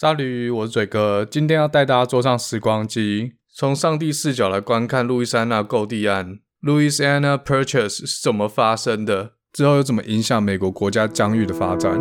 沙吕，我是嘴哥，今天要带大家坐上时光机，从上帝视角来观看路易斯安那购地案 （Louisiana Purchase） 是怎么发生的，之后又怎么影响美国国家疆域的发展。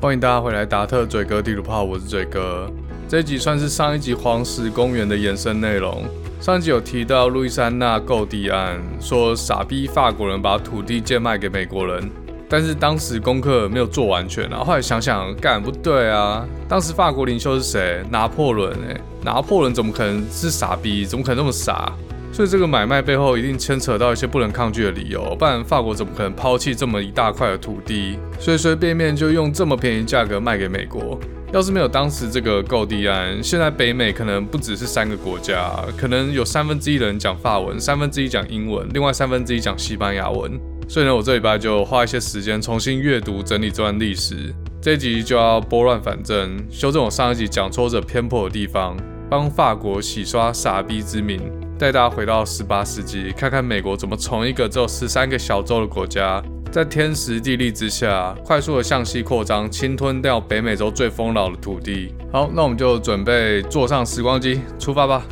欢迎大家回来，达特嘴哥地图炮，我是嘴哥。这集算是上一集黄石公园的延伸内容。上集有提到路易斯安那购地案，说傻逼法国人把土地贱卖给美国人，但是当时功课没有做完全啊。后来想想，干不对啊！当时法国领袖是谁？拿破仑哎，拿破仑怎么可能是傻逼？怎么可能那么傻？所以这个买卖背后一定牵扯到一些不能抗拒的理由，不然法国怎么可能抛弃这么一大块的土地，随随便便就用这么便宜价格卖给美国？要是没有当时这个购地案，现在北美可能不只是三个国家，可能有三分之一的人讲法文，三分之一讲英文，另外三分之一讲西班牙文。所以呢，我这礼拜就花一些时间重新阅读整理这段历史，这一集就要拨乱反正，修正我上一集讲错者偏颇的地方，帮法国洗刷傻逼之名。带大家回到十八世纪，看看美国怎么从一个只有十三个小州的国家，在天时地利之下，快速的向西扩张，侵吞掉北美洲最丰饶的土地。好，那我们就准备坐上时光机，出发吧。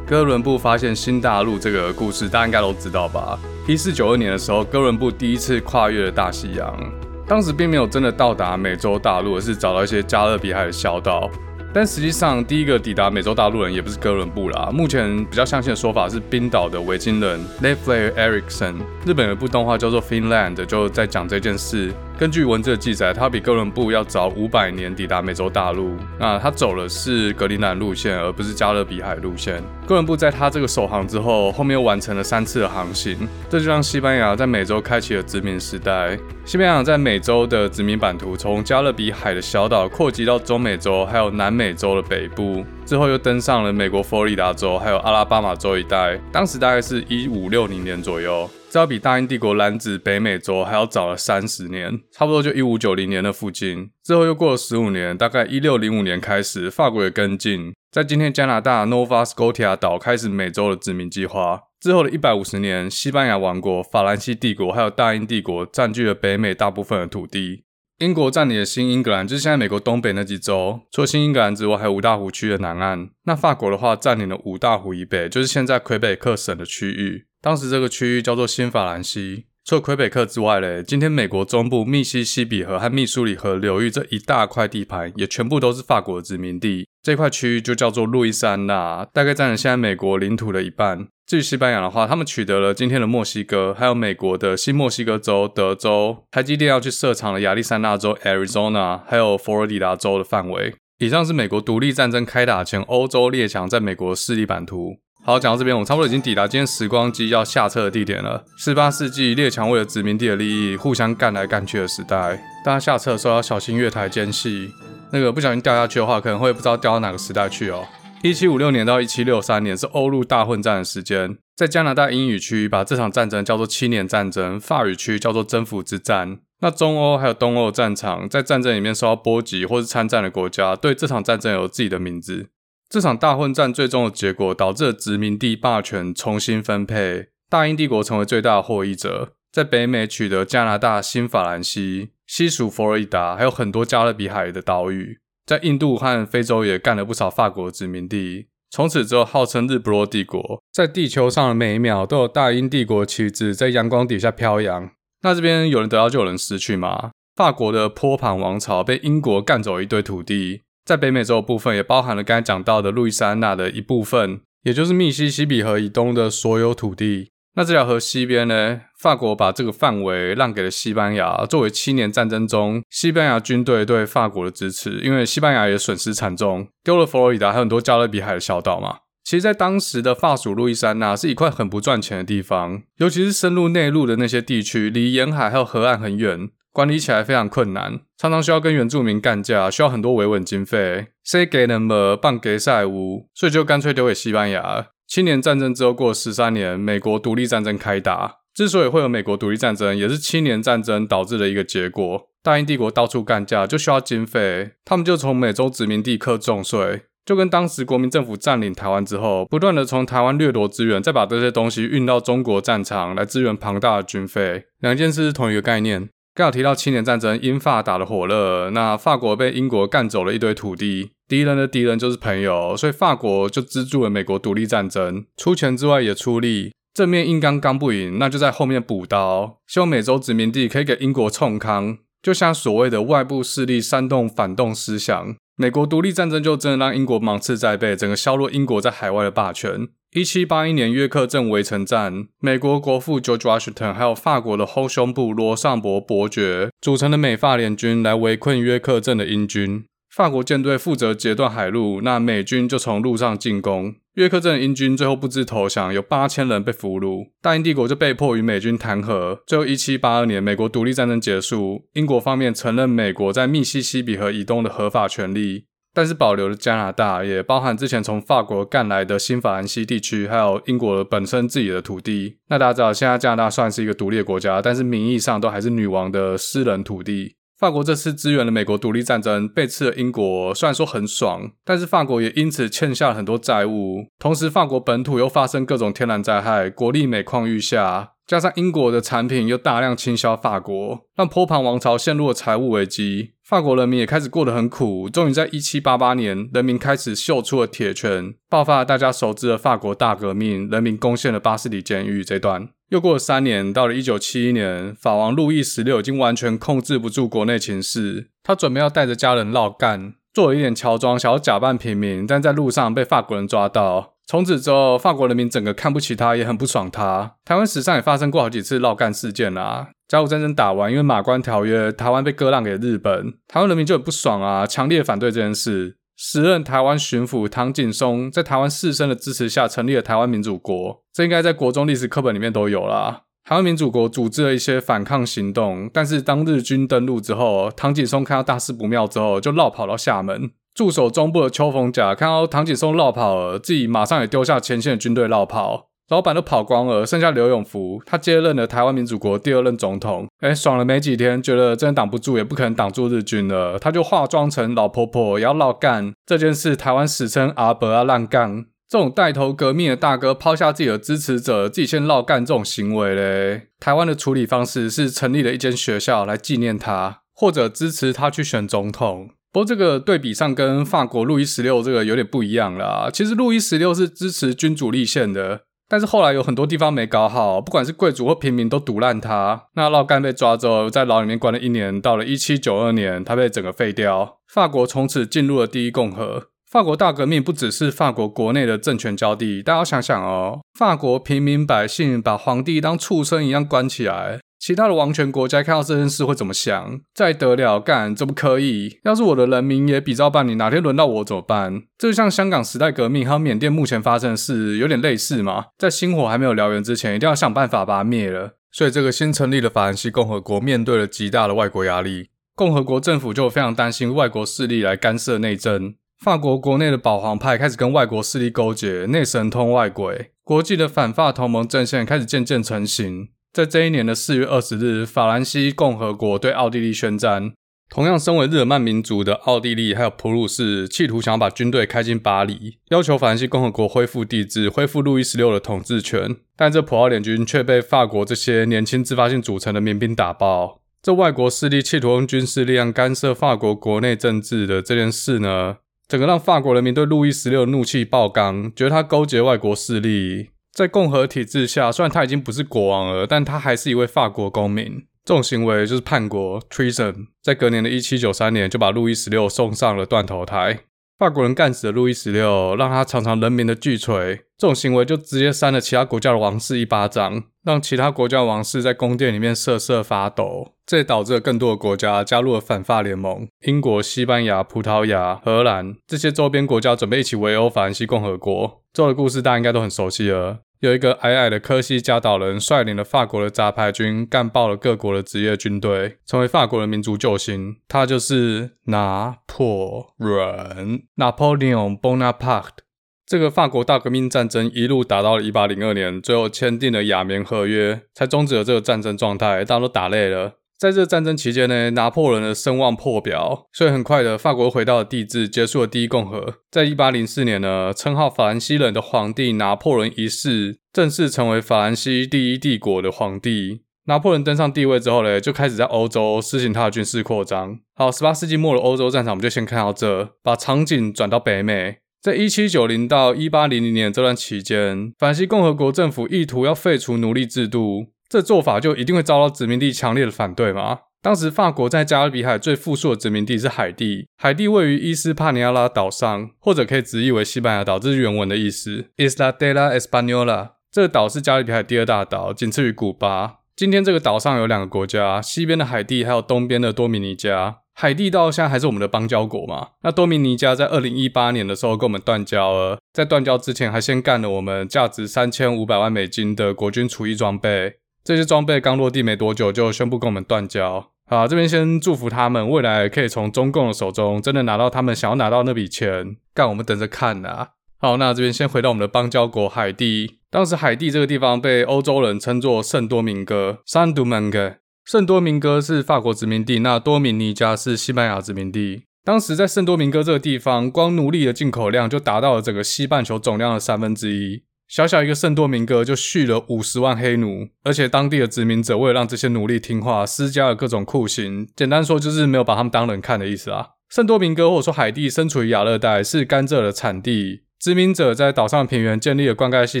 哥伦布发现新大陆这个故事，大家应该都知道吧？一四九二年的时候，哥伦布第一次跨越了大西洋，当时并没有真的到达美洲大陆，而是找到一些加勒比海的小岛。但实际上，第一个抵达美洲大陆人也不是哥伦布啦。目前比较相信的说法是冰岛的维京人 Leif Erikson。日本有一部动画叫做《Finland》，就在讲这件事。根据文字的记载，他比哥伦布要早五百年抵达美洲大陆。那他走的是格陵兰路线，而不是加勒比海路线。哥伦布在他这个首航之后，后面又完成了三次的航行，这就让西班牙在美洲开启了殖民时代。西班牙在美洲的殖民版图从加勒比海的小岛扩及到中美洲，还有南美洲的北部，之后又登上了美国佛罗里达州，还有阿拉巴马州一带。当时大概是一五六零年左右。这要比大英帝国染指北美洲还要早了三十年，差不多就一五九零年的附近。之后又过了十五年，大概一六零五年开始，法国也跟进，在今天加拿大 Nova Scotia 岛开始美洲的殖民计划。之后的一百五十年，西班牙王国、法兰西帝国还有大英帝国占据了北美大部分的土地。英国占领了新英格兰，就是现在美国东北那几州。除了新英格兰之外，还有五大湖区的南岸。那法国的话，占领了五大湖以北，就是现在魁北克省的区域。当时这个区域叫做新法兰西。除了魁北克之外嘞，今天美国中部密西西比河和密苏里河流域这一大块地盘，也全部都是法国的殖民地。这块区域就叫做路易斯安那，大概占了现在美国领土的一半。至于西班牙的话，他们取得了今天的墨西哥，还有美国的新墨西哥州、德州，台积电要去设厂的亚利桑那州 （Arizona），还有佛罗里达州的范围。以上是美国独立战争开打前欧洲列强在美国的势力版图。好，讲到这边，我们差不多已经抵达今天时光机要下车的地点了。十八世纪，列强为了殖民地的利益，互相干来干去的时代。大家下车的时候要小心月台间隙，那个不小心掉下去的话，可能会不知道掉到哪个时代去哦。一七五六年到一七六三年是欧陆大混战的时间，在加拿大英语区把这场战争叫做七年战争，法语区叫做征服之战。那中欧还有东欧战场，在战争里面受到波及或是参战的国家，对这场战争有自己的名字。这场大混战最终的结果导致殖民地霸权重新分配，大英帝国成为最大的获益者，在北美取得加拿大新法兰西、西属佛罗里达，还有很多加勒比海的岛屿，在印度和非洲也干了不少法国殖民地。从此之后，号称日不落帝国，在地球上的每一秒都有大英帝国旗帜在阳光底下飘扬。那这边有人得到就有人失去吗？法国的波旁王朝被英国干走一堆土地。在北美洲的部分也包含了刚才讲到的路易斯安那的一部分，也就是密西西比河以东的所有土地。那这条河西边呢，法国把这个范围让给了西班牙，作为七年战争中西班牙军队对法国的支持。因为西班牙也损失惨重，丢了佛罗里达还有很多加勒比海的小岛嘛。其实，在当时的法属路易斯安那是一块很不赚钱的地方，尤其是深入内陆的那些地区，离沿海还有河岸很远。管理起来非常困难，常常需要跟原住民干架，需要很多维稳经费，谁给能么办给赛屋，所以就干脆丢给西班牙。七年战争之后过了十三年，美国独立战争开打。之所以会有美国独立战争，也是七年战争导致的一个结果。大英帝国到处干架，就需要经费，他们就从美洲殖民地课重税，就跟当时国民政府占领台湾之后，不断的从台湾掠夺资源，再把这些东西运到中国战场来支援庞大的军费，两件事是同一个概念。刚有提到七年战争，英法打得火热，那法国被英国干走了一堆土地，敌人的敌人就是朋友，所以法国就资助了美国独立战争，出钱之外也出力。正面硬刚刚不赢，那就在后面补刀，希望美洲殖民地可以给英国冲康。就像所谓的外部势力煽动反动思想，美国独立战争就真的让英国芒刺在背，整个削弱英国在海外的霸权。一七八一年约克镇围城战，美国国父 George Washington 还有法国的后胸部罗尚伯伯爵组成的美法联军来围困约克镇的英军。法国舰队负责截断海路，那美军就从路上进攻。约克镇英军最后不知投降，有八千人被俘虏，大英帝国就被迫与美军谈和。最后，一七八二年，美国独立战争结束，英国方面承认美国在密西西比河以东的合法权利，但是保留了加拿大，也包含之前从法国干来的新法兰西地区，还有英国本身自己的土地。那大家知道，现在加拿大算是一个独立的国家，但是名义上都还是女王的私人土地。法国这次支援了美国独立战争，背刺了英国，虽然说很爽，但是法国也因此欠下了很多债务。同时，法国本土又发生各种天然灾害，国力每况愈下，加上英国的产品又大量倾销法国，让波旁王朝陷入了财务危机。法国人民也开始过得很苦。终于在一七八八年，人民开始秀出了铁拳，爆发了大家熟知的法国大革命，人民攻陷了巴士底监狱。这段。又过了三年，到了一九七一年，法王路易十六已经完全控制不住国内情势，他准备要带着家人绕干，做了一点乔装，想要假扮平民，但在路上被法国人抓到。从此之后，法国人民整个看不起他，也很不爽他。台湾史上也发生过好几次绕干事件啊。甲午战争打完，因为马关条约，台湾被割让给日本，台湾人民就很不爽啊，强烈反对这件事。时任台湾巡抚唐景崧在台湾士绅的支持下成立了台湾民主国，这应该在国中历史课本里面都有啦。台湾民主国组织了一些反抗行动，但是当日军登陆之后，唐景崧看到大事不妙之后，就绕跑到厦门。驻守中部的邱逢甲看到唐景崧绕跑了，自己马上也丢下前线的军队绕跑。老板都跑光了，剩下刘永福，他接任了台湾民主国第二任总统。哎，爽了没几天，觉得真挡不住，也不可能挡住日军了，他就化妆成老婆婆，也要绕干这件事。台湾史称阿伯啊烂干，这种带头革命的大哥抛下自己的支持者，自己先绕干这种行为嘞。台湾的处理方式是成立了一间学校来纪念他，或者支持他去选总统。不过这个对比上跟法国路易十六这个有点不一样啦。其实路易十六是支持君主立宪的。但是后来有很多地方没搞好，不管是贵族或平民都毒烂他。那绕干被抓之后，在牢里面关了一年。到了一七九二年，他被整个废掉。法国从此进入了第一共和。法国大革命不只是法国国内的政权交替，大家想想哦，法国平民百姓把皇帝当畜生一样关起来。其他的王权国家看到这件事会怎么想？再得了干，怎么可以？要是我的人民也比照办理，哪天轮到我怎么办？这就像香港时代革命和缅甸目前发生的事有点类似嘛。在星火还没有燎原之前，一定要想办法把它灭了。所以这个新成立的法兰西共和国面对了极大的外国压力，共和国政府就非常担心外国势力来干涉内政。法国国内的保皇派开始跟外国势力勾结，内神通外鬼，国际的反法同盟阵线开始渐渐成型。在这一年的四月二十日，法兰西共和国对奥地利宣战。同样身为日耳曼民族的奥地利还有普鲁士，企图想要把军队开进巴黎，要求法兰西共和国恢复帝制，恢复路易十六的统治权。但这普奥联军却被法国这些年轻自发性组成的民兵打爆。这外国势力企图用军事力量干涉法国国内政治的这件事呢，整个让法国人民对路易十六怒气爆缸，觉得他勾结外国势力。在共和体制下，虽然他已经不是国王了，但他还是一位法国公民。这种行为就是叛国 （treason）。在隔年的一七九三年，就把路易十六送上了断头台。法国人干死了路易十六，让他尝尝人民的巨锤。这种行为就直接扇了其他国家的王室一巴掌，让其他国家王室在宫殿里面瑟瑟发抖。这也导致了更多的国家加入了反法联盟。英国、西班牙、葡萄牙、荷兰这些周边国家准备一起围殴法兰西共和国。这个故事大家应该都很熟悉了。有一个矮矮的科西嘉岛人率领了法国的杂牌军，干爆了各国的职业军队，成为法国的民族救星。他就是拿破仑 （Napoleon Bonaparte）。这个法国大革命战争一路打到了一八零二年，最后签订了亚棉合约，才终止了这个战争状态。大家都打累了。在这战争期间呢，拿破仑的声望破表，所以很快的，法国回到了帝制，结束了第一共和。在一八零四年呢，称号法兰西人的皇帝拿破仑一世正式成为法兰西第一帝国的皇帝。拿破仑登上帝位之后呢，就开始在欧洲施行他的军事扩张。好，十八世纪末的欧洲战场，我们就先看到这，把场景转到北美。在一七九零到一八零零年这段期间，法兰西共和国政府意图要废除奴隶制度。这做法就一定会遭到殖民地强烈的反对吗？当时法国在加勒比海最富庶的殖民地是海地，海地位于伊斯帕尼亚拉岛上，或者可以直译为西班牙岛，这是原文的意思。Isla de la Española，这个岛是加勒比海第二大岛，仅次于古巴。今天这个岛上有两个国家，西边的海地还有东边的多米尼加。海地到现在还是我们的邦交国嘛？那多米尼加在二零一八年的时候跟我们断交了，在断交之前还先干了我们价值三千五百万美金的国军厨艺装备。这些装备刚落地没多久，就宣布跟我们断交。好，这边先祝福他们，未来可以从中共的手中真的拿到他们想要拿到那笔钱。干，我们等着看呐。好，那这边先回到我们的邦交国海地。当时海地这个地方被欧洲人称作圣多明哥 （Saint Domingue）。圣多明哥是法国殖民地，那多米尼加是西班牙殖民地。当时在圣多明哥这个地方，光奴隶的进口量就达到了整个西半球总量的三分之一。小小一个圣多明哥就蓄了五十万黑奴，而且当地的殖民者为了让这些奴隶听话，施加了各种酷刑。简单说就是没有把他们当人看的意思啊。圣多明哥或者说海地身处于亚热带，是甘蔗的产地。殖民者在岛上平原建立了灌溉系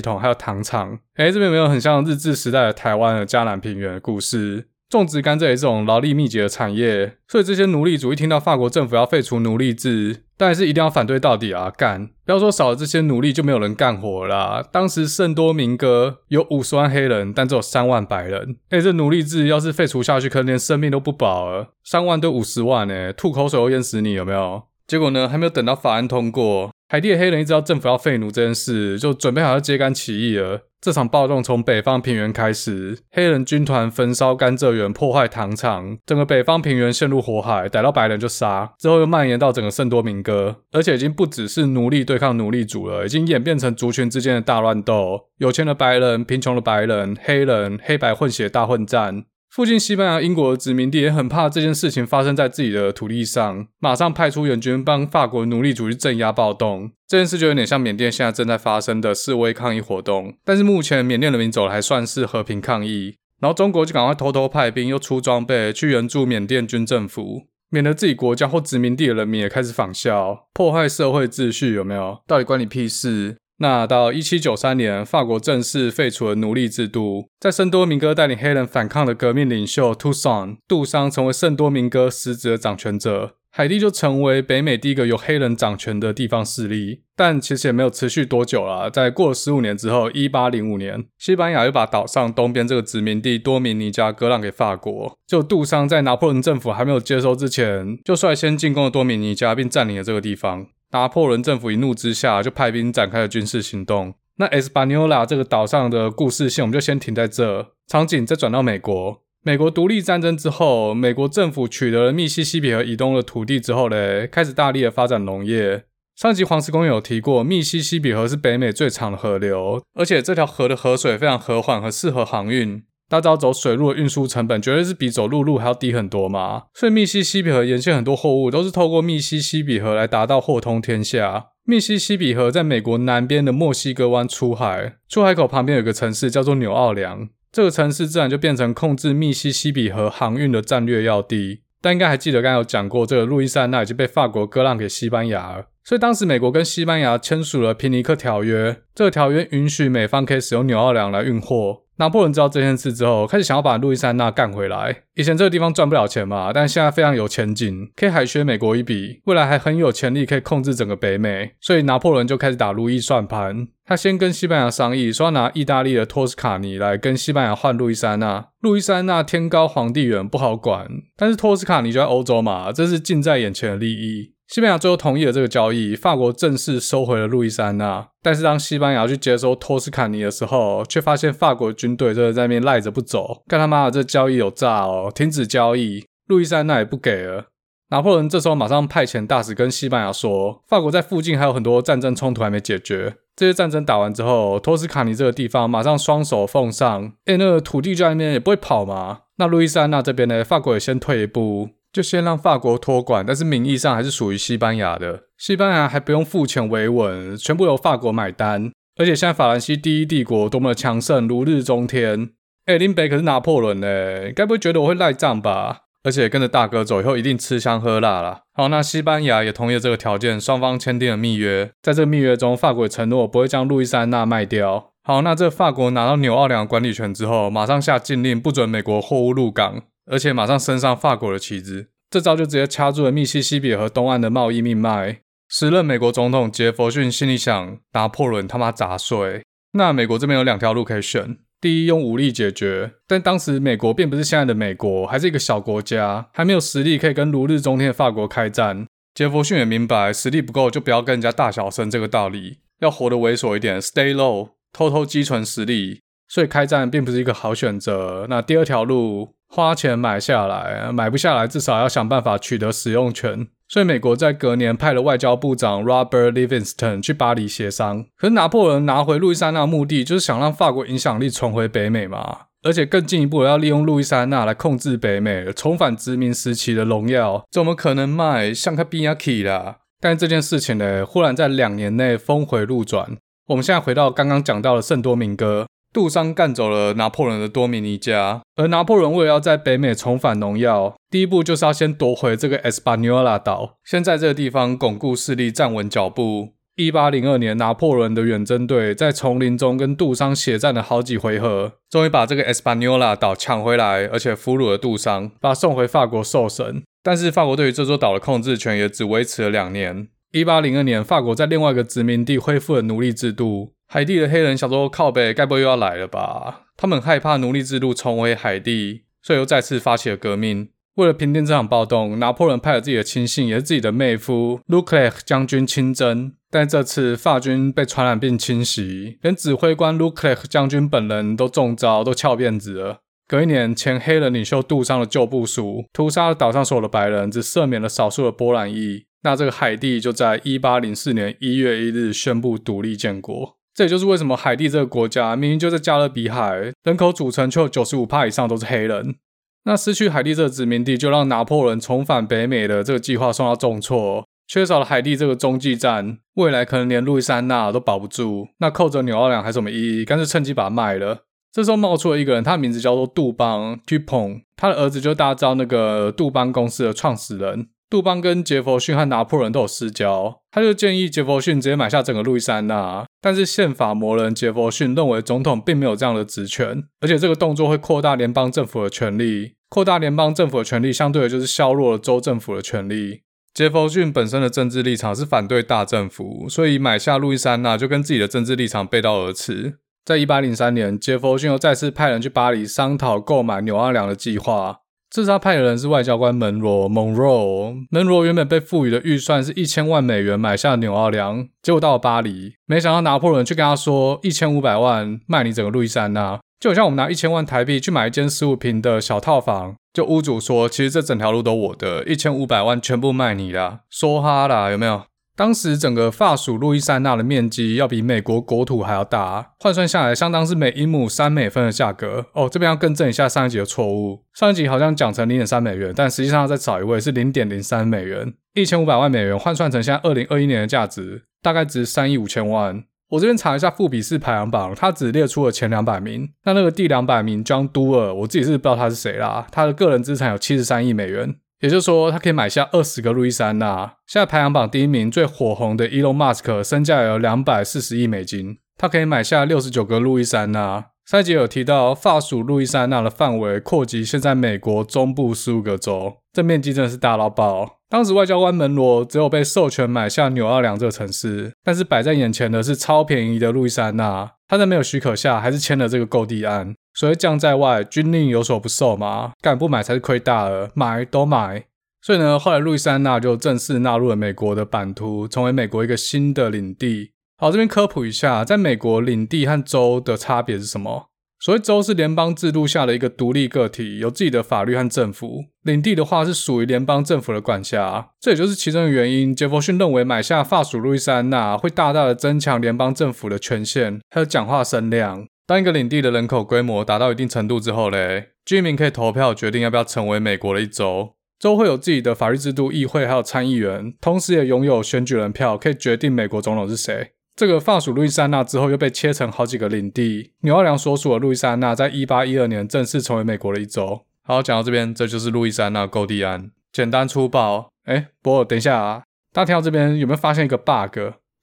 统，还有糖厂。诶，这边有没有很像日治时代的台湾的迦南平原的故事？种植甘蔗也是种劳力密集的产业，所以这些奴隶主一听到法国政府要废除奴隶制，当然是一定要反对到底啊！干，不要说少了这些奴隶就没有人干活啦。当时圣多明哥有五十万黑人，但只有三万白人。哎，这奴隶制要是废除下去，可能连生命都不保了。三万对五十万，哎，吐口水都淹死你，有没有？结果呢，还没有等到法案通过，海地的黑人一知道政府要废奴这件事，就准备好要揭竿起义了。这场暴动从北方平原开始，黑人军团焚烧甘蔗园，破坏糖厂，整个北方平原陷入火海，逮到白人就杀，之后又蔓延到整个圣多明哥，而且已经不只是奴隶对抗奴隶主了，已经演变成族群之间的大乱斗，有钱的白人、贫穷的白人、黑人、黑白混血大混战。附近西班牙、英国的殖民地也很怕这件事情发生在自己的土地上，马上派出援军帮法国奴隶主去镇压暴动。这件事就有点像缅甸现在正在发生的示威抗议活动，但是目前缅甸人民走的还算是和平抗议。然后中国就赶快偷偷派兵又出装备去援助缅甸军政府，免得自己国家或殖民地的人民也开始仿效，破坏社会秩序。有没有？到底关你屁事？那到一七九三年，法国正式废除了奴隶制度。在圣多明哥带领黑人反抗的革命领袖杜桑，杜桑成为圣多明哥实质的掌权者，海地就成为北美第一个由黑人掌权的地方势力。但其实也没有持续多久啦，在过了十五年之后，一八零五年，西班牙又把岛上东边这个殖民地多米尼加割让给法国。就杜桑在拿破仑政府还没有接收之前，就率先进攻了多米尼加，并占领了这个地方。拿破仑政府一怒之下，就派兵展开了军事行动。那 Española 这个岛上的故事线，我们就先停在这。场景再转到美国，美国独立战争之后，美国政府取得了密西西比河以东的土地之后嘞，开始大力的发展农业。上集黄石公园有提过，密西西比河是北美最长的河流，而且这条河的河水非常和缓和适合航运。大家知道走水路的运输成本绝对是比走陆路还要低很多嘛，所以密西西比河沿线很多货物都是透过密西西比河来达到货通天下。密西西比河在美国南边的墨西哥湾出海，出海口旁边有个城市叫做纽奥良，这个城市自然就变成控制密西西比河航运的战略要地。但应该还记得刚才有讲过，这个路易斯安那已经被法国割让给西班牙了，所以当时美国跟西班牙签署了皮尼克条约，这个条约允许美方可以使用纽奥良来运货。拿破仑知道这件事之后，开始想要把路易斯安那干回来。以前这个地方赚不了钱嘛，但现在非常有前景，可以海削美国一笔，未来还很有潜力可以控制整个北美。所以拿破仑就开始打路易算盘。他先跟西班牙商议，说要拿意大利的托斯卡尼来跟西班牙换路易斯安那。路易斯安那天高皇帝远，不好管，但是托斯卡尼就在欧洲嘛，这是近在眼前的利益。西班牙最后同意了这个交易，法国正式收回了路易斯安那。但是当西班牙去接收托斯卡尼的时候，却发现法国军队就在那边赖着不走。干他妈的，这交易有诈哦！停止交易，路易斯安那也不给了。拿破仑这时候马上派遣大使跟西班牙说，法国在附近还有很多战争冲突还没解决。这些战争打完之后，托斯卡尼这个地方马上双手奉上，哎，那个土地就在那边，也不会跑嘛。那路易斯安那这边呢，法国也先退一步，就先让法国托管，但是名义上还是属于西班牙的。西班牙还不用付钱维稳，全部由法国买单。而且现在法兰西第一帝国多么的强盛，如日中天。哎，林北可是拿破仑呢，该不会觉得我会赖账吧？而且跟着大哥走以后，一定吃香喝辣啦。好，那西班牙也同意了这个条件，双方签订了密约。在这个密约中，法国承诺不会将路易斯安那卖掉。好，那这法国拿到纽奥良管理权之后，马上下禁令，不准美国货物入港，而且马上升上法国的旗帜。这招就直接掐住了密西西比河东岸的贸易命脉。时任美国总统杰佛逊心里想：拿破仑他妈杂碎。那美国这边有两条路可以选。第一，用武力解决，但当时美国并不是现在的美国，还是一个小国家，还没有实力可以跟如日中天的法国开战。杰佛逊也明白，实力不够就不要跟人家大小声这个道理，要活得猥琐一点，stay low，偷偷积存实力。所以开战并不是一个好选择。那第二条路，花钱买下来，买不下来，至少要想办法取得使用权。所以美国在隔年派了外交部长 Robert Livingston 去巴黎协商。可是拿破仑拿回路易斯安那的目的就是想让法国影响力重回北美嘛，而且更进一步要利用路易斯安那来控制北美，重返殖民时期的荣耀，怎么可能卖像个边仔去啦？但这件事情呢，忽然在两年内峰回路转。我们现在回到刚刚讲到的圣多明哥。杜桑干走了拿破仑的多米尼加，而拿破仑为了要在北美重返荣耀，第一步就是要先夺回这个 Española 岛，先在这个地方巩固势力，站稳脚步。一八零二年，拿破仑的远征队在丛林中跟杜桑血战了好几回合，终于把这个 Española 岛抢回来，而且俘虏了杜桑，把他送回法国受审。但是法国对于这座岛的控制权也只维持了两年。一八零二年，法国在另外一个殖民地恢复了奴隶制度。海地的黑人想说：“靠北，该不会又要来了吧？”他们害怕奴隶制度重回海地，所以又再次发起了革命。为了平定这场暴动，拿破仑派了自己的亲信，也是自己的妹夫卢克雷克将军亲征。但这次法军被传染病侵袭，连指挥官卢克雷克将军本人都中招，都翘辫子了。隔一年，前黑人领袖杜桑的旧部属屠杀了岛上所有的白人，只赦免了少数的波兰裔。那这个海地就在一八零四年一月一日宣布独立建国。这也就是为什么海地这个国家明明就在加勒比海，人口组成却有九十五趴以上都是黑人。那失去海地这个殖民地，就让拿破仑重返北美的这个计划受到重挫。缺少了海地这个中继站，未来可能连路易斯安那都保不住。那扣着纽奥良还有什么意义？干脆趁机把它卖了。这时候冒出了一个人，他的名字叫做杜邦 （Dupont），他的儿子就大家知道那个杜邦公司的创始人。杜邦跟杰佛逊和拿破仑都有私交，他就建议杰佛逊直接买下整个路易斯安那。但是宪法魔人杰佛逊认为总统并没有这样的职权，而且这个动作会扩大联邦政府的权力，扩大联邦政府的权力，相对的就是削弱了州政府的权力。杰佛逊本身的政治立场是反对大政府，所以买下路易斯安那就跟自己的政治立场背道而驰。在一八零三年，杰佛逊又再次派人去巴黎商讨购买纽奥良的计划。这次他派的人是外交官门罗 （Monroe）。门罗原本被赋予的预算是一千万美元买下纽奥良，结果到了巴黎，没想到拿破仑却跟他说一千五百万卖你整个路易斯安那，就好像我们拿一千万台币去买一间十五坪的小套房，就屋主说其实这整条路都我的，一千五百万全部卖你啦，梭哈啦，有没有？当时整个法属路易斯安那的面积要比美国国土还要大，换算下来相当是每英亩三美分的价格。哦，这边要更正一下上一集的错误，上一集好像讲成零点三美元，但实际上再找一位是零点零三美元。一千五百万美元换算成现在二零二一年的价值，大概值三亿五千万。我这边查一下富比士排行榜，它只列出了前两百名。那那个第两百名 John Doerr，我自己是不知道他是谁啦。他的个人资产有七十三亿美元。也就是说，他可以买下二十个路易斯安那。现在排行榜第一名最火红的 Elon Musk 身价有两百四十亿美金，他可以买下六十九个路易斯安那。上一集有提到，法属路易斯安那的范围扩及现在美国中部十五个州，这面积真的是大到爆。当时外交官门罗只有被授权买下纽奥良这个城市，但是摆在眼前的是超便宜的路易斯安那。他在没有许可下，还是签了这个购地案。所以将在外，军令有所不受嘛，敢不买才是亏大了，买都买。所以呢，后来路易斯安那就正式纳入了美国的版图，成为美国一个新的领地。好，这边科普一下，在美国领地和州的差别是什么？所谓州是联邦制度下的一个独立个体，有自己的法律和政府。领地的话是属于联邦政府的管辖，这也就是其中的原因。杰佛逊认为买下法属路易斯安那会大大的增强联邦政府的权限，还有讲话声量。当一个领地的人口规模达到一定程度之后嘞，居民可以投票决定要不要成为美国的一州。州会有自己的法律制度、议会还有参议员，同时也拥有选举人票，可以决定美国总统是谁。这个法属路易斯安那之后又被切成好几个领地。纽奥良所属的路易斯安那在一八一二年正式成为美国的一州。好，讲到这边，这就是路易斯安那购地案，简单粗暴。哎，不过等一下啊，大家听到这边有没有发现一个 bug？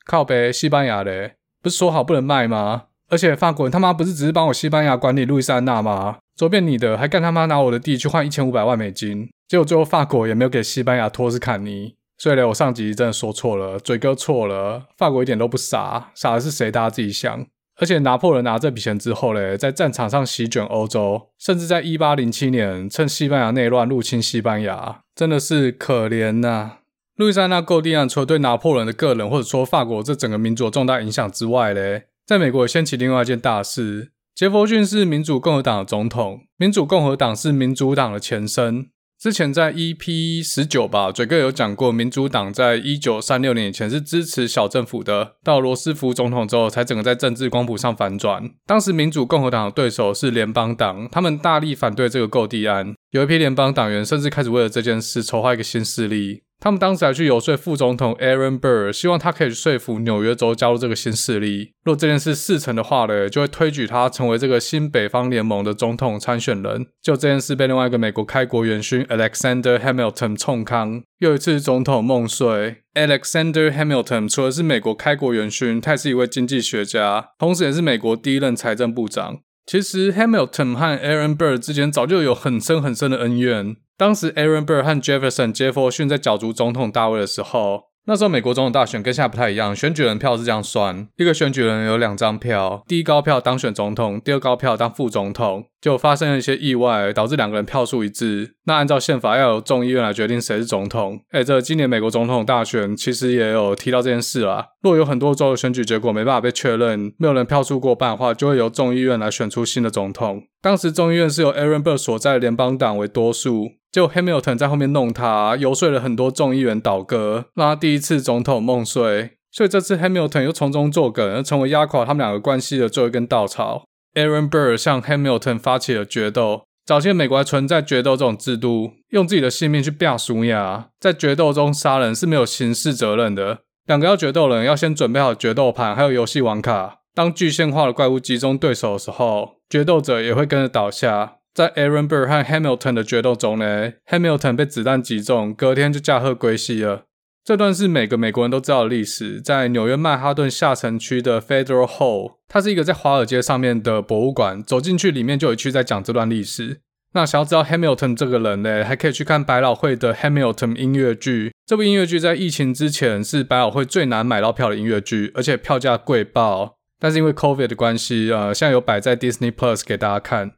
靠北西班牙的，不是说好不能卖吗？而且法国人他妈不是只是帮我西班牙管理路易斯安那吗？周边你的还干他妈拿我的地去换一千五百万美金，结果最后法国也没有给西班牙托斯坎尼。所以呢，我上集真的说错了，嘴哥错了，法国一点都不傻，傻的是谁？大家自己想。而且拿破仑拿这笔钱之后嘞，在战场上席卷欧洲，甚至在一八零七年趁西班牙内乱入侵西班牙，真的是可怜呐、啊。路易斯安那购地案除了对拿破仑的个人或者说法国这整个民族重大影响之外嘞。在美国掀起另外一件大事，杰佛逊是民主共和党的总统，民主共和党是民主党的前身。之前在 EP 十九吧，嘴哥有讲过，民主党在一九三六年以前是支持小政府的，到罗斯福总统之后，才整个在政治光谱上反转。当时民主共和党的对手是联邦党，他们大力反对这个购地案，有一批联邦党员甚至开始为了这件事筹划一个新势力。他们当时还去游说副总统 Aaron Burr，希望他可以说服纽约州加入这个新势力。若这件事事成的话呢，就会推举他成为这个新北方联盟的总统参选人。就这件事被另外一个美国开国元勋 Alexander Hamilton 冲康，又一次总统梦碎。Alexander Hamilton 除了是美国开国元勋，他也是一位经济学家，同时也是美国第一任财政部长。其实 Hamilton 和 Aaron Burr 之间早就有很深很深的恩怨。当时，Aaron Burr 和 Jefferson 杰佛逊在角逐总统大位的时候，那时候美国总统大选跟现在不太一样，选举人票是这样算：一个选举人有两张票，第一高票当选总统，第二高票当副总统。就发生了一些意外，导致两个人票数一致。那按照宪法，要由众议院来决定谁是总统。哎，这今年美国总统大选其实也有提到这件事啦。若有很多州的选举结果没办法被确认，没有人票数过半的话，就会由众议院来选出新的总统。当时众议院是由 Aaron Burr 所在的联邦党为多数，就 Hamilton 在后面弄他，游说了很多众议员倒戈，让他第一次总统梦碎。所以这次 Hamilton 又从中作梗，成为压垮他们两个关系的最后一根稻草。Aaron Burr 向 Hamilton 发起了决斗。早期美国还存在决斗这种制度，用自己的性命去拼输赢，在决斗中杀人是没有刑事责任的。两个要决斗人要先准备好决斗盘，还有游戏王卡。当具现化的怪物击中对手的时候，决斗者也会跟着倒下。在 Aaron Burr 和 Hamilton 的决斗中呢，Hamilton 被子弹击中，隔天就驾鹤归西了。这段是每个美国人都知道的历史，在纽约曼哈顿下城区的 Federal Hall，它是一个在华尔街上面的博物馆。走进去里面就有一区在讲这段历史。那想要知道 Hamilton 这个人呢，还可以去看百老汇的 Hamilton 音乐剧。这部音乐剧在疫情之前是百老汇最难买到票的音乐剧，而且票价贵爆。但是因为 COVID 的关系，呃，现在有摆在 Disney Plus 给大家看。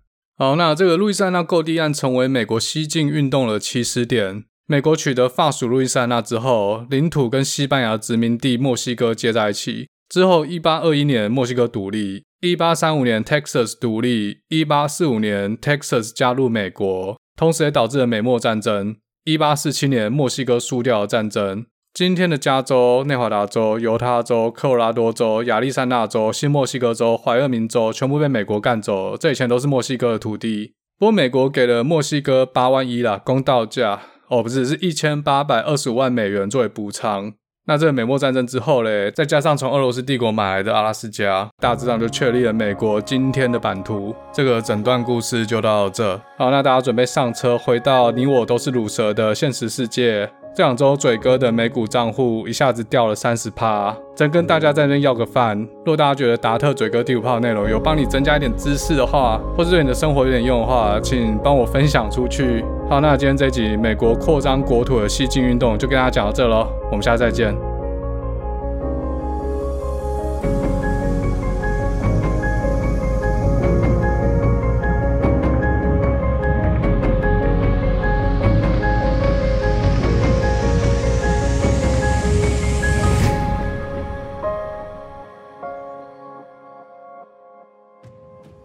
好，那这个路易斯安那购地案成为美国西进运动的起始点。美国取得法属路易斯安那之后，领土跟西班牙殖民地墨西哥接在一起。之后，一八二一年墨西哥独立，一八三五年 Texas 独立，一八四五年 Texas 加入美国，同时也导致了美墨战争。一八四七年墨西哥输掉了战争。今天的加州、内华达州、犹他州、科罗拉多州、亚利桑那州、新墨西哥州、怀俄明州全部被美国干走，这以前都是墨西哥的土地。不过美国给了墨西哥八万一啦，公道价。哦，不是，是一千八百二十五万美元作为补偿。那这个美墨战争之后嘞，再加上从俄罗斯帝国买来的阿拉斯加，大致上就确立了美国今天的版图。这个整段故事就到这。好，那大家准备上车，回到你我都是乳蛇的现实世界。这两周嘴哥的美股账户一下子掉了三十趴，真跟大家在那要个饭。若大家觉得达特嘴哥第五炮内容有帮你增加一点知识的话，或者对你的生活有点用的话，请帮我分享出去。好，那今天这集美国扩张国土的西进运动就跟大家讲到这喽，我们下次再见。